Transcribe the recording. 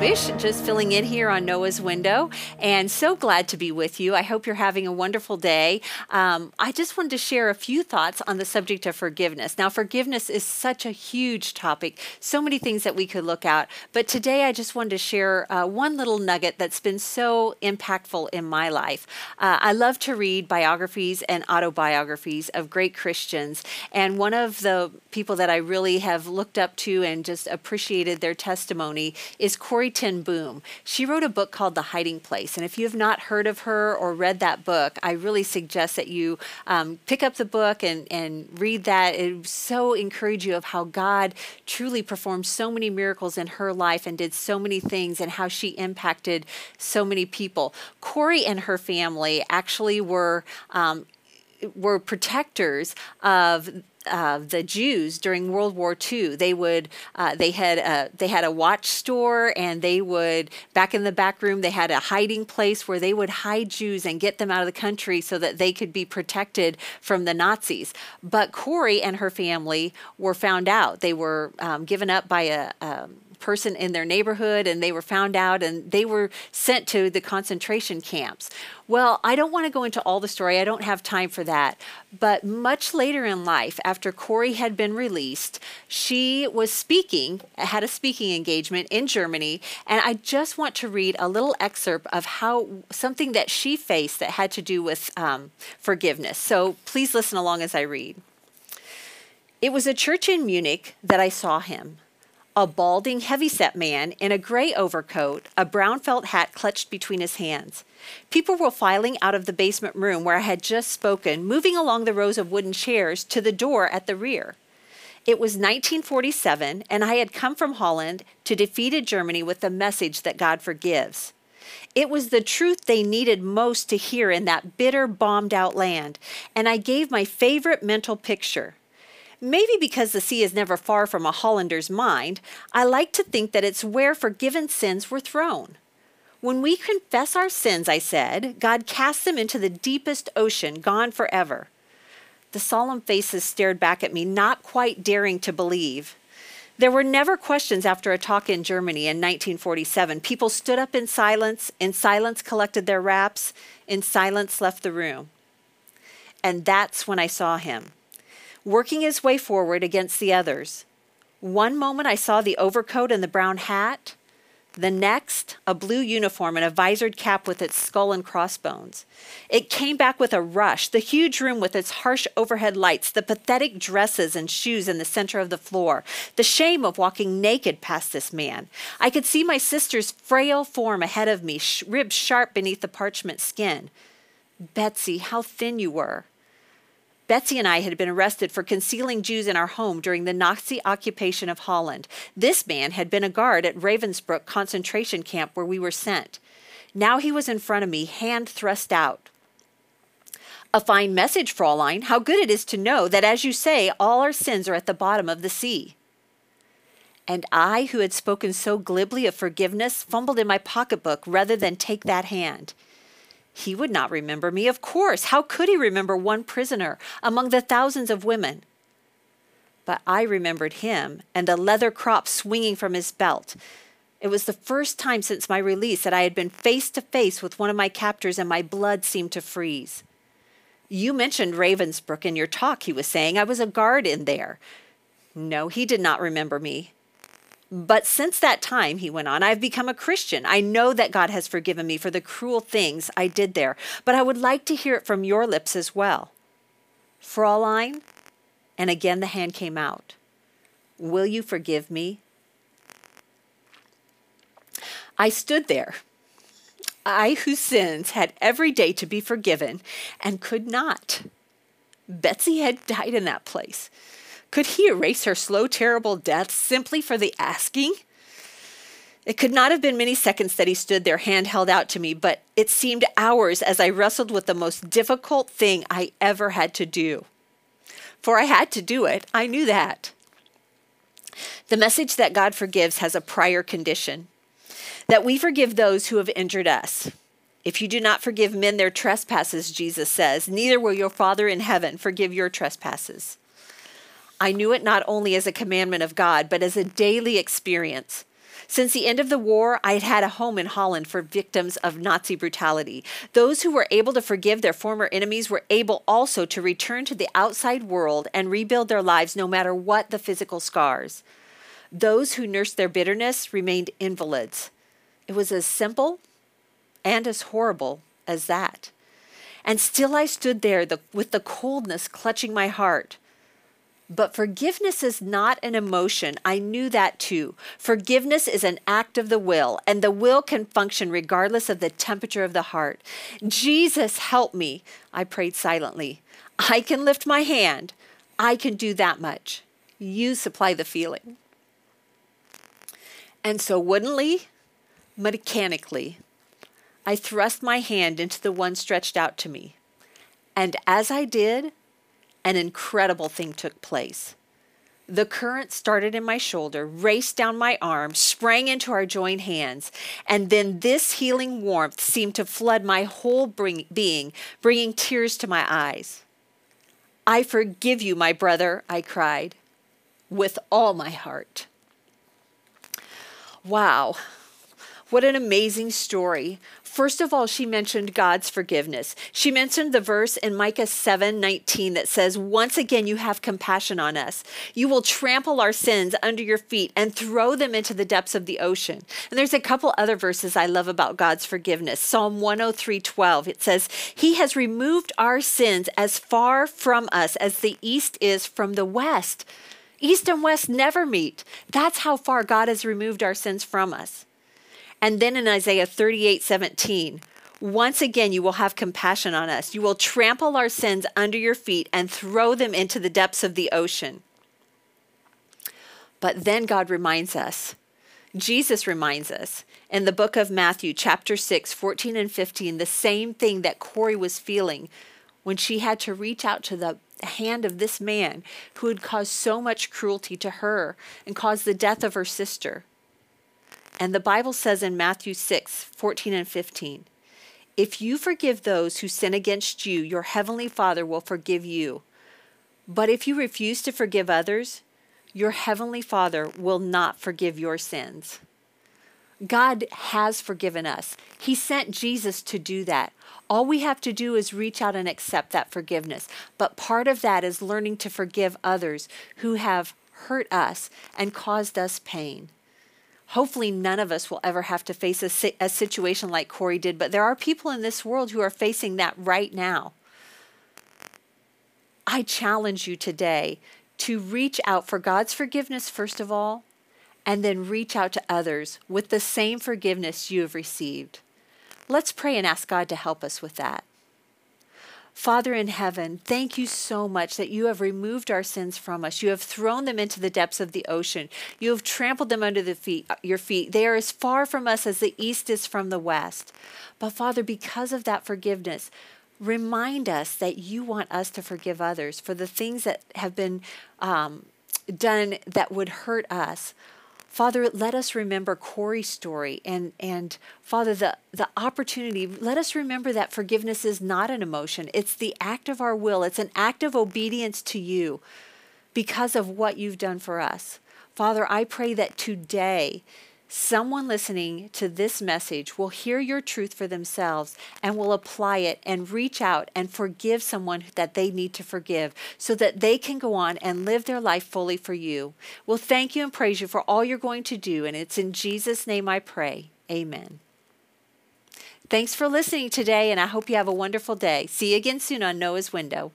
Just filling in here on Noah's Window, and so glad to be with you. I hope you're having a wonderful day. Um, I just wanted to share a few thoughts on the subject of forgiveness. Now, forgiveness is such a huge topic, so many things that we could look at, but today I just wanted to share uh, one little nugget that's been so impactful in my life. Uh, I love to read biographies and autobiographies of great Christians, and one of the people that I really have looked up to and just appreciated their testimony is Corrie ten Boom. She wrote a book called The Hiding Place. And if you have not heard of her or read that book, I really suggest that you um, pick up the book and, and read that. It so encourage you of how God truly performed so many miracles in her life and did so many things and how she impacted so many people. Corrie and her family actually were um, were protectors of uh, the Jews during World War II. They would uh, they had a, they had a watch store, and they would back in the back room they had a hiding place where they would hide Jews and get them out of the country so that they could be protected from the Nazis. But Corrie and her family were found out. They were um, given up by a um, person in their neighborhood and they were found out and they were sent to the concentration camps. Well, I don't want to go into all the story. I don't have time for that. But much later in life, after Corrie had been released, she was speaking, had a speaking engagement in Germany. And I just want to read a little excerpt of how something that she faced that had to do with um, forgiveness. So please listen along as I read. It was a church in Munich that I saw him a balding, heavy-set man in a gray overcoat, a brown felt hat clutched between his hands. People were filing out of the basement room where I had just spoken, moving along the rows of wooden chairs to the door at the rear. It was 1947, and I had come from Holland to defeated Germany with the message that God forgives. It was the truth they needed most to hear in that bitter, bombed out land, and I gave my favorite mental picture Maybe because the sea is never far from a Hollander's mind, I like to think that it's where forgiven sins were thrown. When we confess our sins, I said, God casts them into the deepest ocean, gone forever. The solemn faces stared back at me, not quite daring to believe. There were never questions after a talk in Germany in 1947. People stood up in silence, in silence collected their wraps, in silence left the room. And that's when I saw him working his way forward against the others. One moment I saw the overcoat and the brown hat. The next, a blue uniform and a visored cap with its skull and crossbones. It came back with a rush, the huge room with its harsh overhead lights, the pathetic dresses and shoes in the center of the floor, the shame of walking naked past this man. I could see my sister's frail form ahead of me, ribs sharp beneath the parchment skin. Betsy, how thin you were. Betsy and I had been arrested for concealing Jews in our home during the Nazi occupation of Holland. This man had been a guard at Ravensbrück concentration camp where we were sent. Now he was in front of me, hand thrust out. A fine message, Fraulein. How good it is to know that, as you say, all our sins are at the bottom of the sea. And I, who had spoken so glibly of forgiveness, fumbled in my pocketbook rather than take that hand. He would not remember me, of course. How could he remember one prisoner among the thousands of women? But I remembered him and the leather crop swinging from his belt. It was the first time since my release that I had been face to face with one of my captors, and my blood seemed to freeze. You mentioned Ravensbrück in your talk, he was saying. I was a guard in there. No, he did not remember me. But since that time, he went on, I've become a Christian. I know that God has forgiven me for the cruel things I did there, but I would like to hear it from your lips as well. Fraulein, and again the hand came out. Will you forgive me? I stood there, I whose sins had every day to be forgiven and could not. Betsy had died in that place. Could he erase her slow, terrible death simply for the asking? It could not have been many seconds that he stood there, hand held out to me, but it seemed hours as I wrestled with the most difficult thing I ever had to do. For I had to do it, I knew that. The message that God forgives has a prior condition that we forgive those who have injured us. If you do not forgive men their trespasses, Jesus says, neither will your Father in heaven forgive your trespasses. I knew it not only as a commandment of God, but as a daily experience. Since the end of the war, I had had a home in Holland for victims of Nazi brutality. Those who were able to forgive their former enemies were able also to return to the outside world and rebuild their lives no matter what the physical scars. Those who nursed their bitterness remained invalids. It was as simple and as horrible as that. And still I stood there the, with the coldness clutching my heart. But forgiveness is not an emotion. I knew that too. Forgiveness is an act of the will, and the will can function regardless of the temperature of the heart. Jesus, help me. I prayed silently. I can lift my hand. I can do that much. You supply the feeling. And so, woodenly, mechanically, I thrust my hand into the one stretched out to me. And as I did, an incredible thing took place. The current started in my shoulder, raced down my arm, sprang into our joined hands, and then this healing warmth seemed to flood my whole bring- being, bringing tears to my eyes. I forgive you, my brother, I cried, with all my heart. Wow, what an amazing story. First of all, she mentioned God's forgiveness. She mentioned the verse in Micah 7 19 that says, Once again, you have compassion on us. You will trample our sins under your feet and throw them into the depths of the ocean. And there's a couple other verses I love about God's forgiveness. Psalm 103 12, it says, He has removed our sins as far from us as the east is from the west. East and west never meet. That's how far God has removed our sins from us. And then in Isaiah 38 17, once again you will have compassion on us. You will trample our sins under your feet and throw them into the depths of the ocean. But then God reminds us, Jesus reminds us in the book of Matthew, chapter 6, 14 and 15, the same thing that Corrie was feeling when she had to reach out to the hand of this man who had caused so much cruelty to her and caused the death of her sister. And the Bible says in Matthew 6 14 and 15, If you forgive those who sin against you, your heavenly Father will forgive you. But if you refuse to forgive others, your heavenly Father will not forgive your sins. God has forgiven us. He sent Jesus to do that. All we have to do is reach out and accept that forgiveness. But part of that is learning to forgive others who have hurt us and caused us pain. Hopefully, none of us will ever have to face a, a situation like Corrie did, but there are people in this world who are facing that right now. I challenge you today to reach out for God's forgiveness, first of all, and then reach out to others with the same forgiveness you have received. Let's pray and ask God to help us with that. Father in heaven, thank you so much that you have removed our sins from us. You have thrown them into the depths of the ocean. You have trampled them under the feet, your feet. They are as far from us as the east is from the west. But Father, because of that forgiveness, remind us that you want us to forgive others for the things that have been um, done that would hurt us. Father, let us remember Corrie's story and, and Father, the, the opportunity, let us remember that forgiveness is not an emotion. It's the act of our will. It's an act of obedience to you because of what you've done for us. Father, I pray that today someone listening to this message will hear your truth for themselves and will apply it and reach out and forgive someone that they need to forgive so that they can go on and live their life fully for you. We'll thank you and praise you for all you're going to do. And it's in Jesus' name I pray. Amen. Thanks for listening today, and I hope you have a wonderful day. See you again soon on Noah's Window.